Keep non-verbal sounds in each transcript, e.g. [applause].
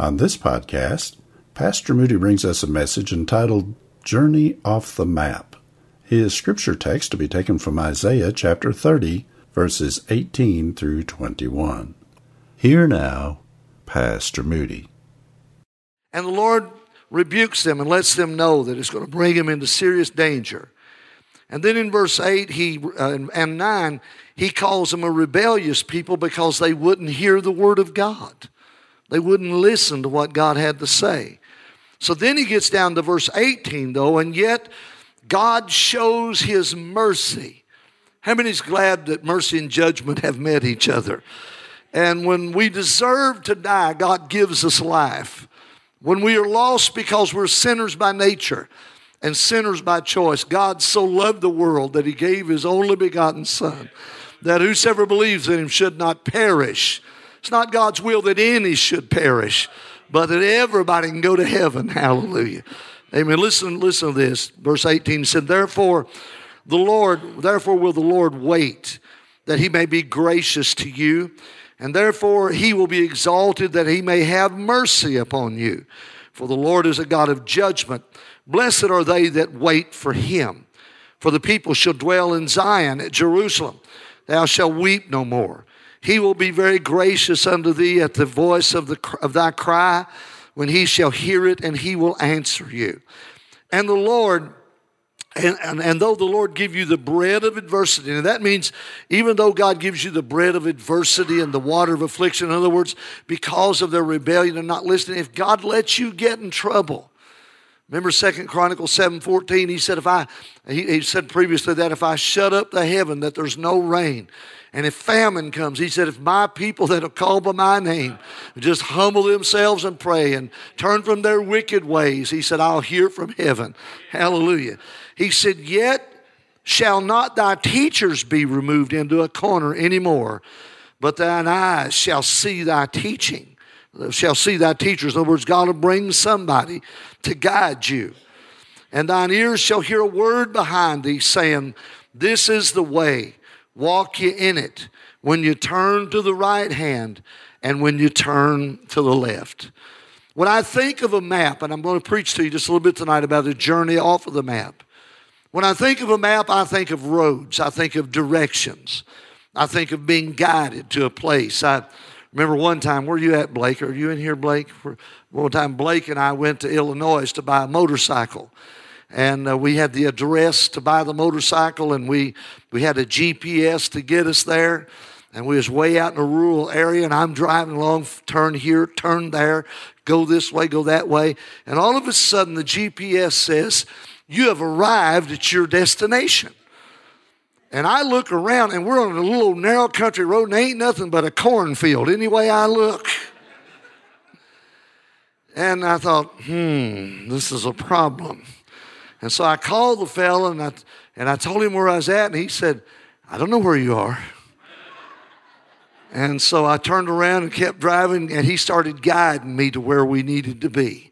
On this podcast, Pastor Moody brings us a message entitled Journey Off the Map. His scripture text to be taken from Isaiah chapter 30, verses 18 through 21. Here now, Pastor Moody. And the Lord rebukes them and lets them know that it's going to bring them into serious danger. And then in verse 8 he, uh, and 9, he calls them a rebellious people because they wouldn't hear the word of God. They wouldn't listen to what God had to say. So then he gets down to verse 18, though, and yet God shows his mercy. How many is glad that mercy and judgment have met each other? And when we deserve to die, God gives us life. When we are lost because we're sinners by nature and sinners by choice, God so loved the world that he gave his only begotten Son, that whosoever believes in him should not perish. It's not God's will that any should perish, but that everybody can go to heaven. [laughs] Hallelujah. Amen. Listen, listen to this. Verse 18 said, Therefore, the Lord, therefore will the Lord wait that he may be gracious to you and therefore he will be exalted that he may have mercy upon you. For the Lord is a God of judgment. Blessed are they that wait for him. For the people shall dwell in Zion at Jerusalem. Thou shalt weep no more. He will be very gracious unto thee at the voice of, the, of thy cry when he shall hear it, and he will answer you. And the Lord and, and, and, though the Lord give you the bread of adversity, and that means even though God gives you the bread of adversity and the water of affliction, in other words, because of their rebellion and not listening, if God lets you get in trouble, remember Second Chronicles 7:14, he said, if I he, he said previously that if I shut up the heaven, that there's no rain. And if famine comes, he said, if my people that are called by my name just humble themselves and pray and turn from their wicked ways, he said, I'll hear from heaven. Hallelujah. He said, Yet shall not thy teachers be removed into a corner anymore, but thine eyes shall see thy teaching. Shall see thy teachers. In other words, God will bring somebody to guide you. And thine ears shall hear a word behind thee saying, This is the way, walk you in it. When you turn to the right hand and when you turn to the left. When I think of a map, and I'm going to preach to you just a little bit tonight about the journey off of the map. When I think of a map, I think of roads, I think of directions, I think of being guided to a place. I remember one time, where are you at, Blake? Are you in here, Blake? One time, Blake and I went to Illinois to buy a motorcycle. And uh, we had the address to buy the motorcycle, and we, we had a GPS to get us there. And we was way out in a rural area, and I'm driving along, turn here, turn there, go this way, go that way. And all of a sudden, the GPS says, you have arrived at your destination. And I look around and we're on a little narrow country road and ain't nothing but a cornfield any way I look. And I thought, hmm, this is a problem. And so I called the fellow and I, and I told him where I was at, and he said, I don't know where you are. And so I turned around and kept driving, and he started guiding me to where we needed to be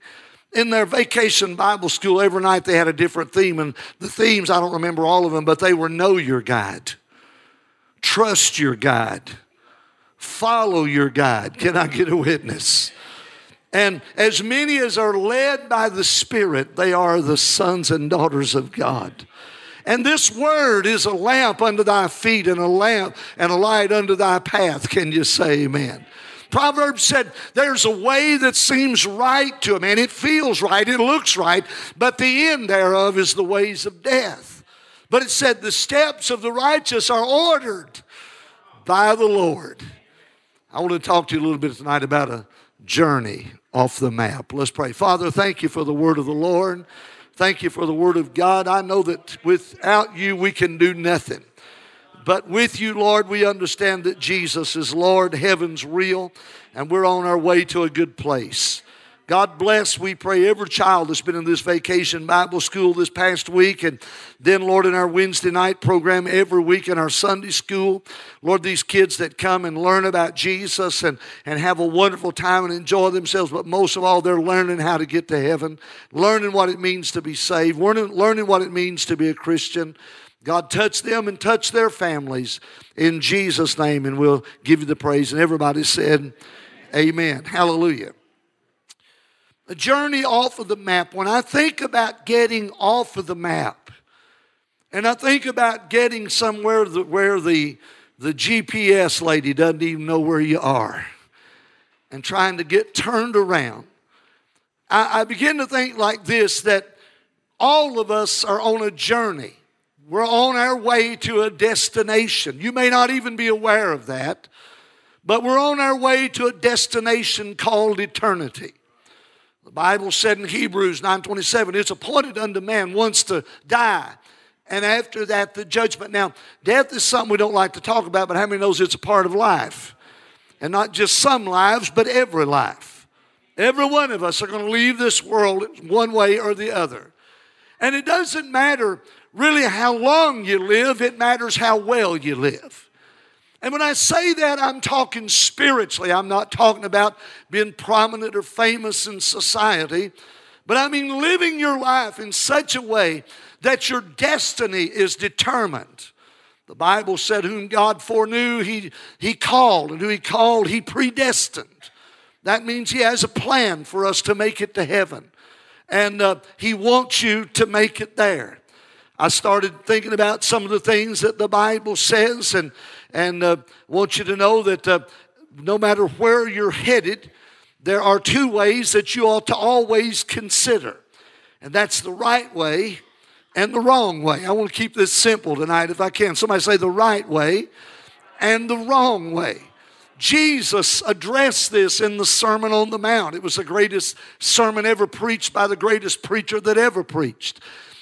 in their vacation Bible school, every night they had a different theme. And the themes, I don't remember all of them, but they were know your guide, trust your guide, follow your guide. Can I get a witness? And as many as are led by the Spirit, they are the sons and daughters of God. And this word is a lamp unto thy feet and a lamp and a light unto thy path. Can you say amen? Proverbs said there's a way that seems right to a man. It feels right, it looks right, but the end thereof is the ways of death. But it said the steps of the righteous are ordered by the Lord. I want to talk to you a little bit tonight about a journey off the map. Let's pray. Father, thank you for the word of the Lord. Thank you for the word of God. I know that without you, we can do nothing. But with you, Lord, we understand that Jesus is Lord, heaven's real, and we're on our way to a good place. God bless, we pray, every child that's been in this vacation Bible school this past week, and then, Lord, in our Wednesday night program every week in our Sunday school. Lord, these kids that come and learn about Jesus and, and have a wonderful time and enjoy themselves, but most of all, they're learning how to get to heaven, learning what it means to be saved, learning, learning what it means to be a Christian. God, touch them and touch their families in Jesus' name, and we'll give you the praise. And everybody said, Amen. Hallelujah a journey off of the map, when I think about getting off of the map, and I think about getting somewhere where the, the GPS lady doesn't even know where you are, and trying to get turned around, I, I begin to think like this that all of us are on a journey. We're on our way to a destination. You may not even be aware of that, but we're on our way to a destination called eternity. The Bible said in Hebrews 9:27, it's appointed unto man once to die, and after that the judgment. Now, death is something we don't like to talk about, but how many knows it's a part of life? And not just some lives, but every life. Every one of us are going to leave this world one way or the other. And it doesn't matter really how long you live, it matters how well you live. And when I say that, I'm talking spiritually. I'm not talking about being prominent or famous in society, but I mean living your life in such a way that your destiny is determined. The Bible said, Whom God foreknew, He, he called, and who He called, He predestined. That means He has a plan for us to make it to heaven. And uh, He wants you to make it there. I started thinking about some of the things that the Bible says, and and uh, want you to know that uh, no matter where you're headed, there are two ways that you ought to always consider. And that's the right way and the wrong way. I want to keep this simple tonight if I can. Somebody say the right way and the wrong way. Jesus addressed this in the Sermon on the Mount. It was the greatest sermon ever preached by the greatest preacher that ever preached.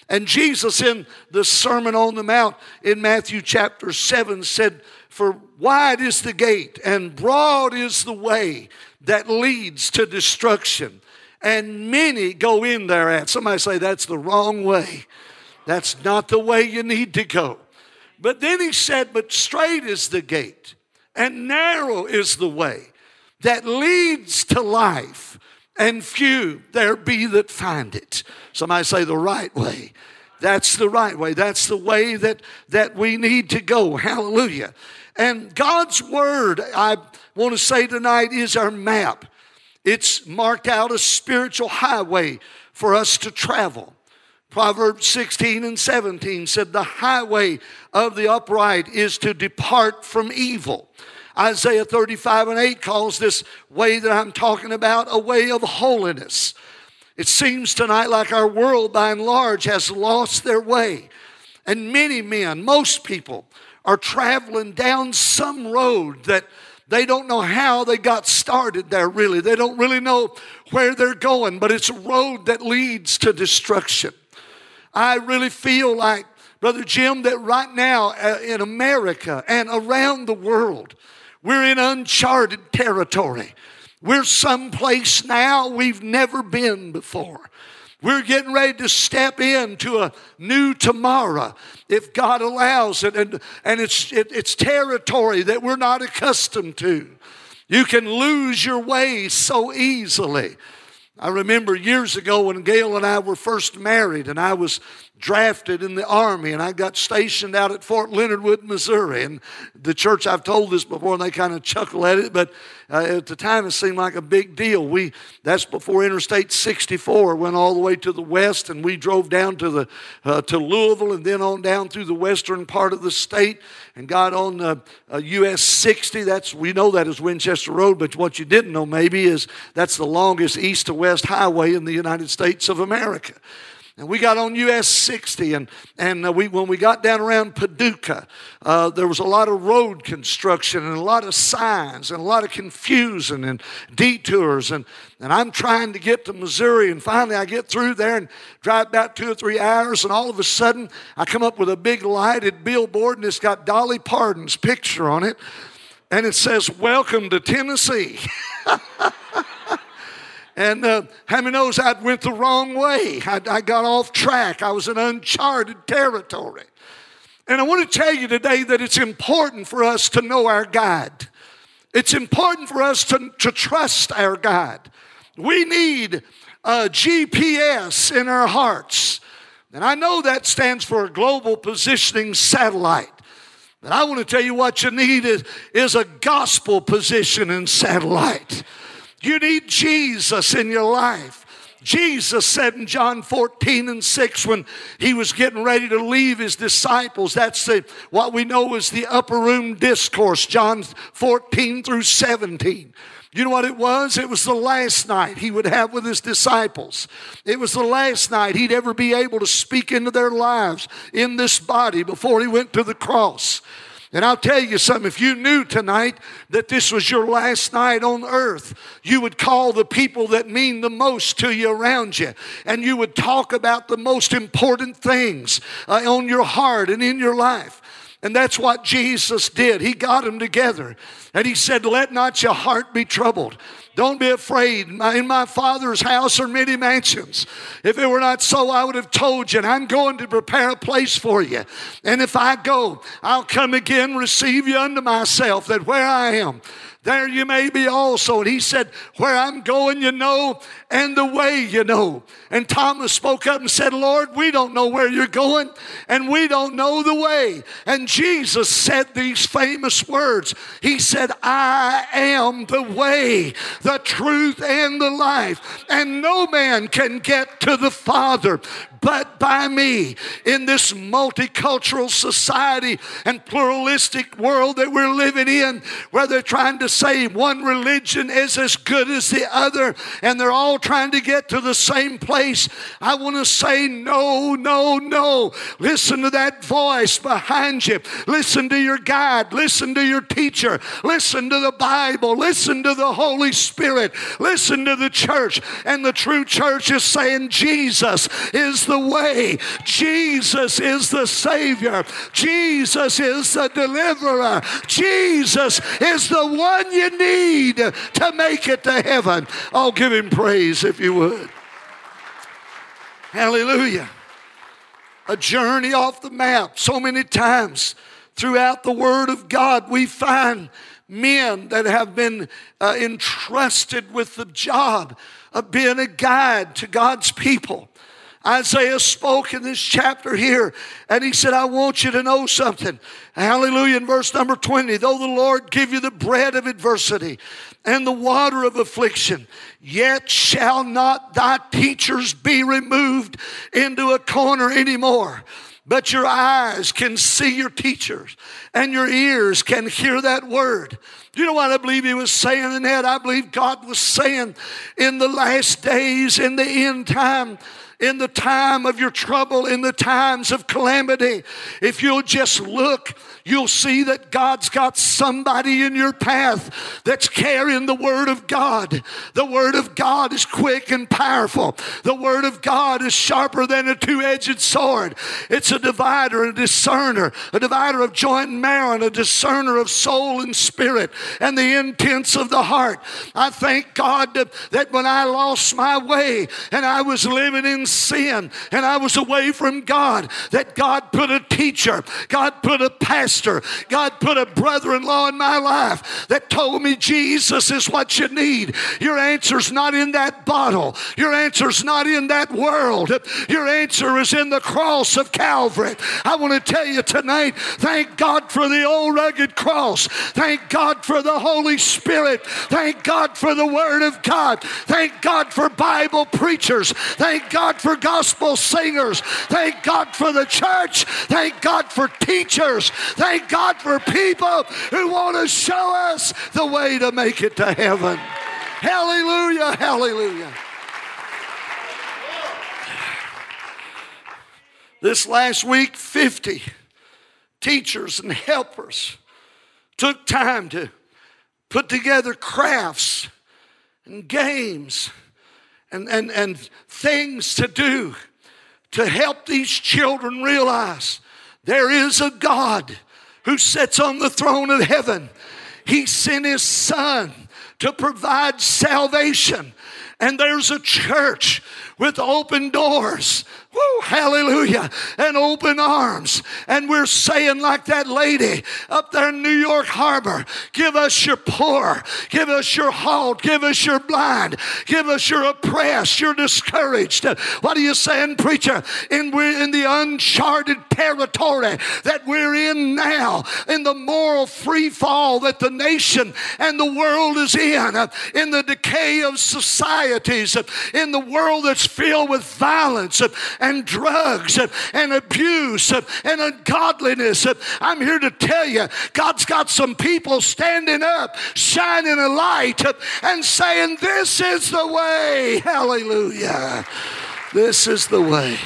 And Jesus, in the Sermon on the Mount in Matthew chapter 7, said, For wide is the gate, and broad is the way that leads to destruction, and many go in thereat. Somebody say, That's the wrong way. That's not the way you need to go. But then he said, But straight is the gate, and narrow is the way that leads to life and few there be that find it. Somebody say the right way. That's the right way. That's the way that, that we need to go. Hallelujah. And God's word, I want to say tonight, is our map. It's marked out a spiritual highway for us to travel. Proverbs 16 and 17 said, The highway of the upright is to depart from evil. Isaiah 35 and 8 calls this way that I'm talking about a way of holiness. It seems tonight like our world by and large has lost their way. And many men, most people, are traveling down some road that they don't know how they got started there, really. They don't really know where they're going, but it's a road that leads to destruction. I really feel like, Brother Jim, that right now uh, in America and around the world, we're in uncharted territory. We're someplace now we've never been before. We're getting ready to step into a new tomorrow if God allows it. And, and it's, it, it's territory that we're not accustomed to. You can lose your way so easily. I remember years ago when Gail and I were first married, and I was drafted in the Army and I got stationed out at Fort Leonard Wood, Missouri. And the church, I've told this before and they kind of chuckle at it, but uh, at the time it seemed like a big deal. We That's before Interstate 64 went all the way to the west and we drove down to, the, uh, to Louisville and then on down through the western part of the state and got on uh, US 60. That's We know that is Winchester Road, but what you didn't know maybe is that's the longest east to west highway in the United States of America. And we got on US 60, and, and uh, we, when we got down around Paducah, uh, there was a lot of road construction and a lot of signs and a lot of confusion and detours. And, and I'm trying to get to Missouri, and finally I get through there and drive about two or three hours, and all of a sudden I come up with a big lighted billboard, and it's got Dolly Parton's picture on it, and it says, Welcome to Tennessee. [laughs] And uh, how many knows I went the wrong way? I, I got off track. I was in uncharted territory. And I want to tell you today that it's important for us to know our God. It's important for us to, to trust our God. We need a GPS in our hearts. And I know that stands for a global positioning satellite. But I want to tell you what you need is, is a gospel positioning satellite. You need Jesus in your life. Jesus said in John 14 and 6 when he was getting ready to leave his disciples, that's the, what we know as the upper room discourse, John 14 through 17. You know what it was? It was the last night he would have with his disciples. It was the last night he'd ever be able to speak into their lives in this body before he went to the cross. And I'll tell you something if you knew tonight that this was your last night on earth, you would call the people that mean the most to you around you, and you would talk about the most important things uh, on your heart and in your life. And that's what Jesus did. He got them together. And he said, Let not your heart be troubled. Don't be afraid. In my Father's house are many mansions. If it were not so, I would have told you. And I'm going to prepare a place for you. And if I go, I'll come again, receive you unto myself, that where I am, there you may be also. And he said, Where I'm going, you know, and the way you know. And Thomas spoke up and said, Lord, we don't know where you're going, and we don't know the way. And Jesus said these famous words He said, I am the way, the truth, and the life, and no man can get to the Father but by me in this multicultural society and pluralistic world that we're living in, where they're trying to say one religion is as good as the other and they're all trying to get to the same place. I want to say, no, no, no. Listen to that voice behind you. Listen to your guide. Listen to your teacher. Listen to the Bible. Listen to the Holy Spirit. Listen to the church. And the true church is saying, Jesus is the the way. Jesus is the Savior. Jesus is the deliverer. Jesus is the one you need to make it to heaven. I'll give him praise if you would. Hallelujah. A journey off the map. So many times throughout the Word of God, we find men that have been uh, entrusted with the job of being a guide to God's people. Isaiah spoke in this chapter here, and he said, I want you to know something. Hallelujah. In verse number 20, though the Lord give you the bread of adversity and the water of affliction, yet shall not thy teachers be removed into a corner anymore. But your eyes can see your teachers, and your ears can hear that word. Do You know what I believe he was saying in that? I believe God was saying in the last days, in the end time, in the time of your trouble, in the times of calamity, if you'll just look, you'll see that God's got somebody in your path that's carrying the Word of God. The Word of God is quick and powerful. The Word of God is sharper than a two edged sword. It's a divider, a discerner, a divider of joint and marrow, and a discerner of soul and spirit and the intents of the heart. I thank God that when I lost my way and I was living in sin and I was away from God, that God put a teacher, God put a pastor, God put a brother in law in my life that told me Jesus is what you need. Your answer's not in that bottle, your answer's not in that world. Your answer is in the cross of Calvary. I want to tell you tonight, thank God for the old rugged cross. Thank God for the Holy Spirit. Thank God for the Word of God. Thank God for Bible preachers. Thank God for gospel singers. Thank God for the church. Thank God for teachers. Thank God for people who want to show us the way to make it to heaven. Hallelujah, hallelujah. This last week, 50 teachers and helpers took time to put together crafts and games and, and, and things to do to help these children realize there is a God who sits on the throne of heaven. He sent his son to provide salvation. And there's a church with open doors. Woo, hallelujah. And open arms. And we're saying, like that lady up there in New York Harbor, give us your poor, give us your halt, give us your blind, give us your oppressed, your discouraged. What are you saying, preacher? And we're in the uncharted territory that we're in now, in the moral free fall that the nation and the world is in, in the decay of societies, in the world that's filled with violence and drugs and abuse and ungodliness. I'm here to tell you, God's got some people standing up, shining a light, and saying, This is the way. Hallelujah. This is the way.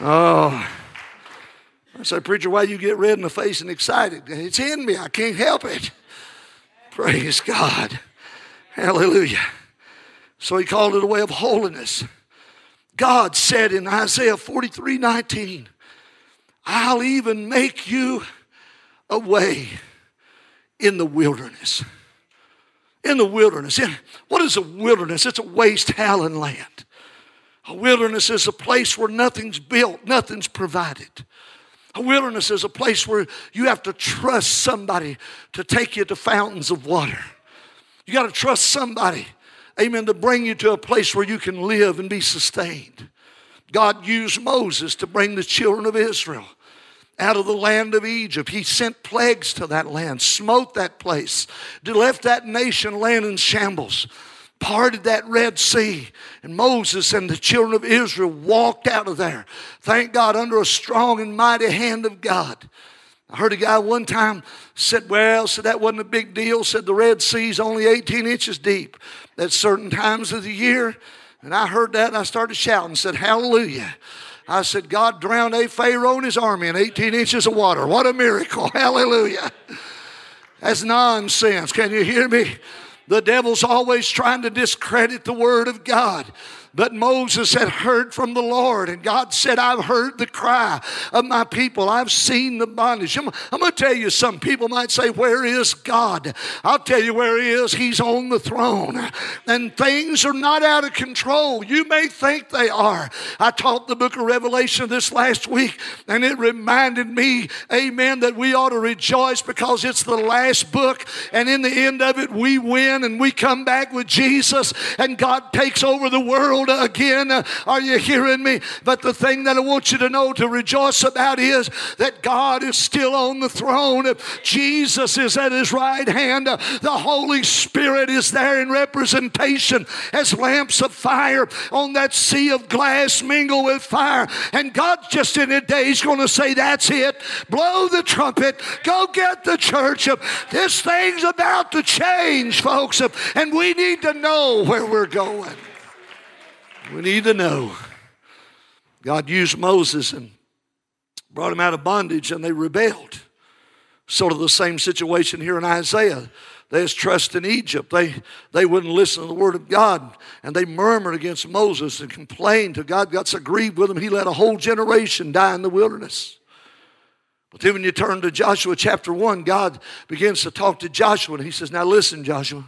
Oh. I say, Preacher, why you get red in the face and excited? It's in me. I can't help it. Praise God. Hallelujah. So he called it a way of holiness. God said in Isaiah 43 19, I'll even make you a way in the wilderness. In the wilderness. In, What is a wilderness? It's a waste howling land. A wilderness is a place where nothing's built, nothing's provided. A wilderness is a place where you have to trust somebody to take you to fountains of water. You got to trust somebody amen, to bring you to a place where you can live and be sustained. God used Moses to bring the children of Israel out of the land of Egypt. He sent plagues to that land, smote that place, left that nation land in shambles, parted that Red Sea. And Moses and the children of Israel walked out of there, thank God, under a strong and mighty hand of God. I heard a guy one time said, Well, said that wasn't a big deal. Said the Red Sea's only 18 inches deep at certain times of the year. And I heard that and I started shouting, said, Hallelujah. I said, God drowned a Pharaoh and his army in 18 inches of water. What a miracle. [laughs] Hallelujah. That's nonsense. Can you hear me? The devil's always trying to discredit the word of God. But Moses had heard from the Lord, and God said, I've heard the cry of my people. I've seen the bondage. I'm, I'm going to tell you, some people might say, Where is God? I'll tell you where He is. He's on the throne, and things are not out of control. You may think they are. I taught the book of Revelation this last week, and it reminded me, amen, that we ought to rejoice because it's the last book, and in the end of it, we win and we come back with Jesus, and God takes over the world again. Are you hearing me? But the thing that I want you to know to rejoice about is that God is still on the throne. Jesus is at his right hand. The Holy Spirit is there in representation as lamps of fire on that sea of glass mingle with fire. And God just in a day is going to say, That's it. Blow the trumpet. Go get the church. This thing's about to change, folks. And we need to know where we're going. We need to know. God used Moses and brought him out of bondage, and they rebelled. Sort of the same situation here in Isaiah. They was trust in Egypt. They, they wouldn't listen to the word of God. And they murmured against Moses and complained to God. Got so grieved with them, he let a whole generation die in the wilderness. But then when you turn to Joshua chapter 1, God begins to talk to Joshua. And he says, Now listen, Joshua.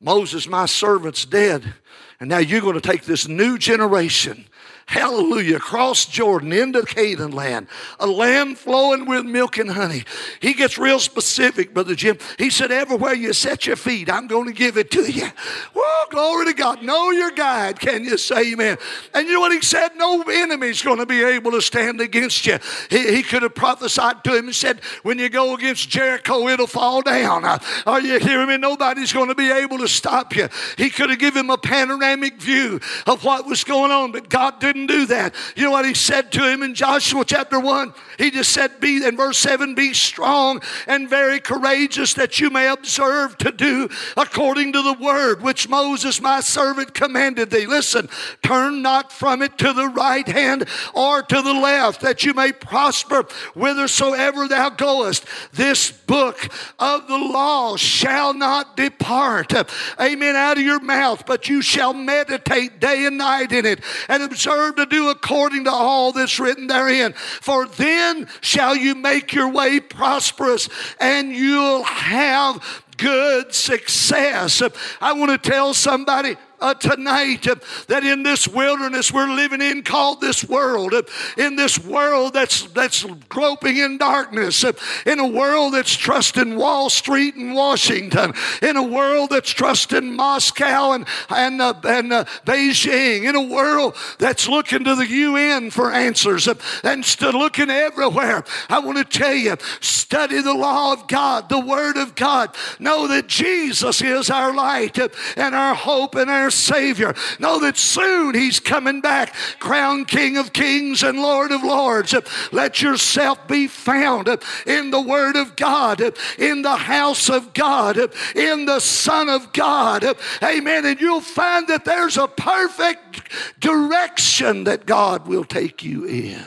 Moses, my servant's dead. And now you're going to take this new generation hallelujah, across Jordan into Canaan land, a land flowing with milk and honey. He gets real specific, Brother Jim. He said, Everywhere you set your feet, I'm going to give it to you. Well, glory to God. Know your guide. Can you say amen? And you know what he said? No enemy's going to be able to stand against you. He, he could have prophesied to him and said, When you go against Jericho, it'll fall down. Uh, are you hearing me? Nobody's going to be able to stop you. He could have given him a panoramic view of what was going on, but God God didn't do that. You know what he said to him in Joshua chapter 1? He just said, Be in verse 7, be strong and very courageous that you may observe to do according to the word which Moses my servant commanded thee. Listen, turn not from it to the right hand or to the left, that you may prosper whithersoever thou goest. This book of the law shall not depart, amen, out of your mouth, but you shall meditate day and night in it and observe to do according to all that's written therein. For then shall you make your way prosperous and you'll have good success. I want to tell somebody uh, tonight uh, that in this wilderness we're living in called this world, uh, in this world that's, that's groping in darkness, uh, in a world that's trusting Wall Street and Washington, in a world that's trusting Moscow and, and, uh, and uh, Beijing, in a world that's looking to the UN for answers and still looking everywhere. I want to tell you, study the law of God, the Word of God. Know that Jesus is our light and our hope and our Savior. Know that soon He's coming back, crowned King of Kings and Lord of Lords. Let yourself be found in the Word of God, in the house of God, in the Son of God. Amen. And you'll find that there's a perfect direction that God will take you in.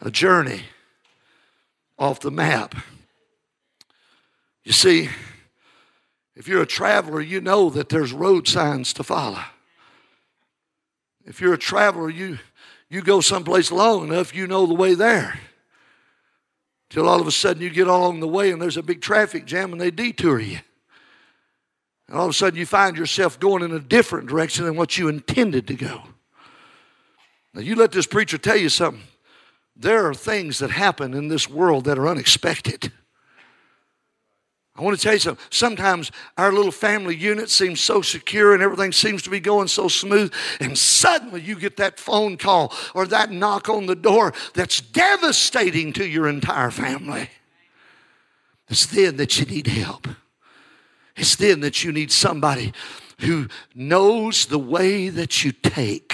A journey off the map. You see, if you're a traveler, you know that there's road signs to follow. If you're a traveler, you, you go someplace long enough, you know the way there. Till all of a sudden you get along the way and there's a big traffic jam and they detour you. And all of a sudden you find yourself going in a different direction than what you intended to go. Now you let this preacher tell you something. There are things that happen in this world that are unexpected. I want to tell you something. Sometimes our little family unit seems so secure and everything seems to be going so smooth, and suddenly you get that phone call or that knock on the door that's devastating to your entire family. It's then that you need help. It's then that you need somebody who knows the way that you take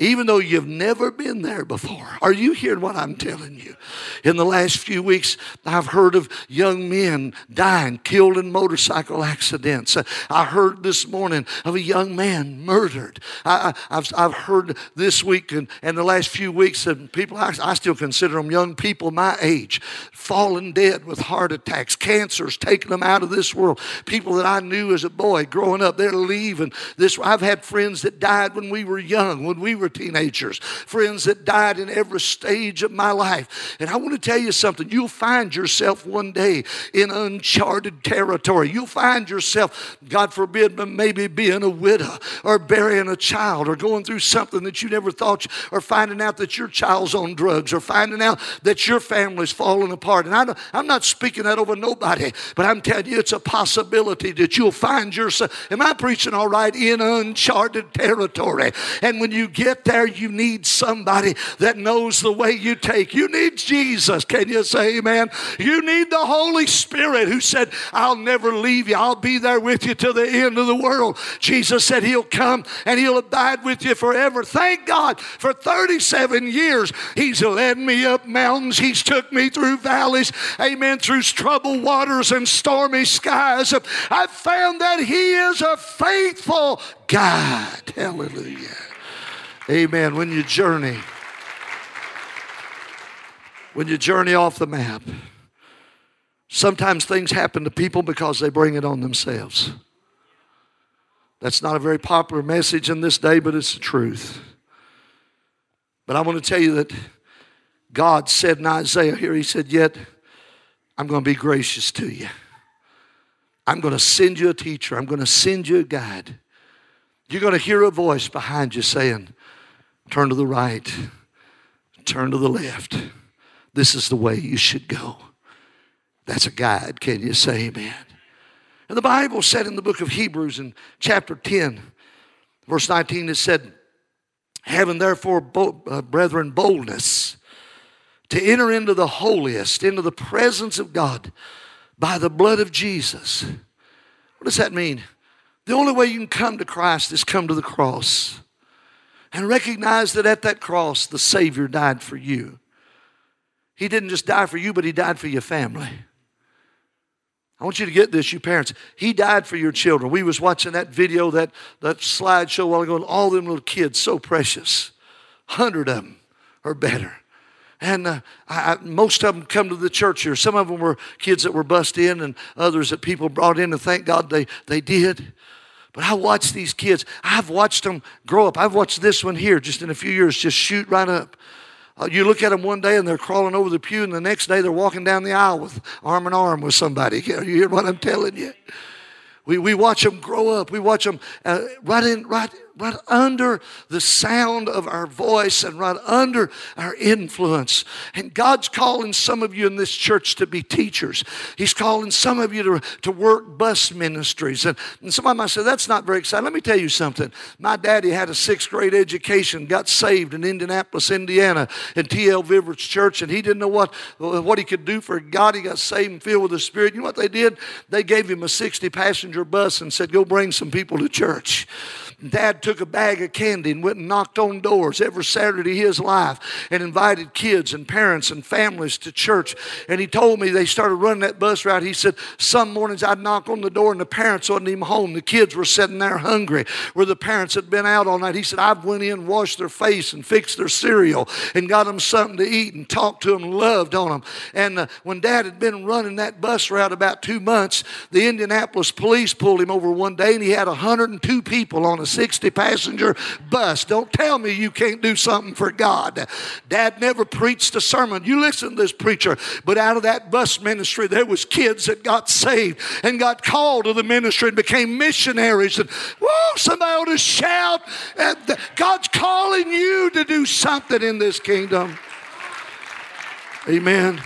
even though you've never been there before. Are you hearing what I'm telling you? In the last few weeks, I've heard of young men dying, killed in motorcycle accidents. I heard this morning of a young man murdered. I, have I've heard this week and, and the last few weeks of people, I, I still consider them young people my age, falling dead with heart attacks, cancers taking them out of this world. People that I knew as a boy growing up, they're leaving this. I've had friends that died when we were young, when we were teenagers, friends that died in every stage of my life. And I want to tell you something. You'll find yourself one day in uncharted territory. You'll find yourself, God forbid, maybe being a widow or burying a child or going through something that you never thought, or finding out that your child's on drugs or finding out that your family's falling apart. And I I'm not speaking that over nobody, but I'm telling you it's a possibility that you'll find yourself, am I preaching all right, in uncharted territory. And when you get there, you need somebody that knows the way you take. You need Jesus. Can you say amen? You need the Holy Spirit who said, I'll never leave you. I'll be there with you till the end of the world. Jesus said he'll come and he'll abide with you forever. Thank God for 37 years he's led me up mountains. He's took me through valleys. Amen. Through troubled waters and stormy skies. I've found that he is a faithful God. Hallelujah. Amen. When you journey, when you journey off the map, sometimes things happen to people because they bring it on themselves. That's not a very popular message in this day, but it's the truth. But I want to tell you that God said in Isaiah here, He said, Yet I'm going to be gracious to you. I'm going to send you a teacher, I'm going to send you a guide. You're going to hear a voice behind you saying, turn to the right, turn to the left. This is the way you should go. That's a guide. Can you say amen? And the Bible said in the book of Hebrews in chapter 10, verse 19, it said, Having therefore, bo- uh, brethren, boldness to enter into the holiest, into the presence of God by the blood of Jesus. What does that mean? The only way you can come to Christ is come to the cross. And recognize that at that cross, the Savior died for you. He didn't just die for you, but He died for your family. I want you to get this, you parents. He died for your children. We was watching that video, that, that slideshow a while ago, and all them little kids, so precious. Hundred of them or better. And uh, I, most of them come to the church here. Some of them were kids that were bust in, and others that people brought in, and thank God they, they did. But I watch these kids. I've watched them grow up. I've watched this one here just in a few years just shoot right up. Uh, you look at them one day and they're crawling over the pew, and the next day they're walking down the aisle with arm in arm with somebody. [laughs] You hear what I'm telling you? We, we watch them grow up. We watch them uh, right in right right under the sound of our voice and right under our influence. And God's calling some of you in this church to be teachers. He's calling some of you to, to work bus ministries. And, and somebody might say, that's not very exciting. Let me tell you something. My daddy had a sixth grade education, got saved in Indianapolis, Indiana, in T.L. Vivert's church, and he didn't know what, what he could do for God. He got saved and filled with the Spirit. You know what they did? They gave him a 60 passenger bus and said, go bring some people to church. Dad took a bag of candy and went and knocked on doors every Saturday of his life and invited kids and parents and families to church. And he told me they started running that bus route. He said, Some mornings I'd knock on the door and the parents wasn't even home. The kids were sitting there hungry where the parents had been out all night. He said, I went in, washed their face, and fixed their cereal and got them something to eat and talked to them, loved on them. And uh, when dad had been running that bus route about two months, the Indianapolis police pulled him over one day and he had 102 people on a 60 passenger bus. Don't tell me you can't do something for God. Dad never preached a sermon. You listen to this preacher, but out of that bus ministry, there was kids that got saved and got called to the ministry and became missionaries. And whoa, somebody ought to shout. God's calling you to do something in this kingdom. Amen.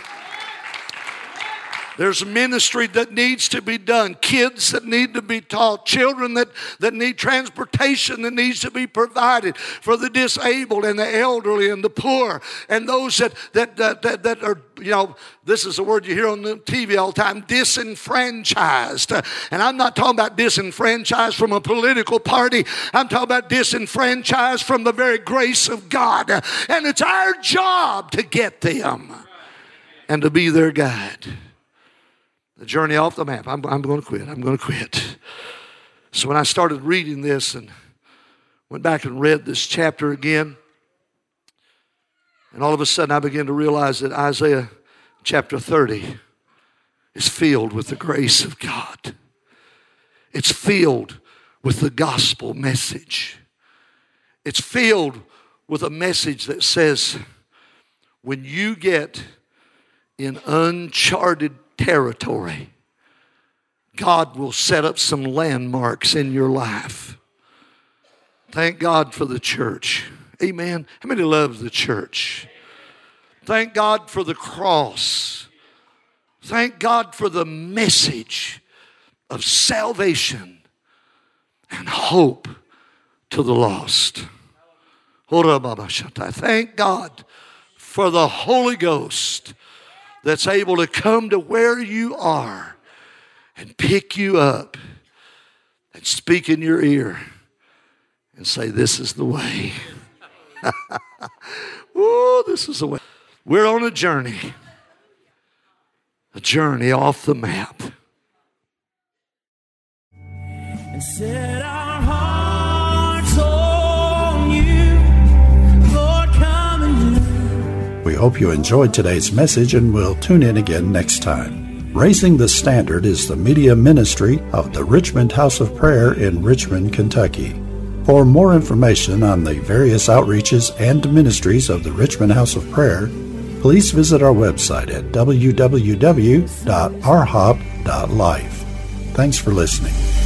There's ministry that needs to be done, kids that need to be taught, children that, that need transportation that needs to be provided for the disabled and the elderly and the poor and those that, that, that, that, that are, you know, this is a word you hear on the TV all the time disenfranchised. And I'm not talking about disenfranchised from a political party, I'm talking about disenfranchised from the very grace of God. And it's our job to get them and to be their guide the journey off the map. I'm, I'm going to quit. I'm going to quit. So when I started reading this and went back and read this chapter again, and all of a sudden I began to realize that Isaiah chapter 30 is filled with the grace of God. It's filled with the gospel message. It's filled with a message that says, when you get in uncharted territory. God will set up some landmarks in your life. Thank God for the church. Amen. How many loves the church? Thank God for the cross. Thank God for the message of salvation and hope to the lost. Thank God for the Holy Ghost that's able to come to where you are and pick you up and speak in your ear and say, This is the way. [laughs] oh, this is the way. We're on a journey, a journey off the map. And set We hope you enjoyed today's message and will tune in again next time. Raising the Standard is the media ministry of the Richmond House of Prayer in Richmond, Kentucky. For more information on the various outreaches and ministries of the Richmond House of Prayer, please visit our website at www.rhop.life. Thanks for listening.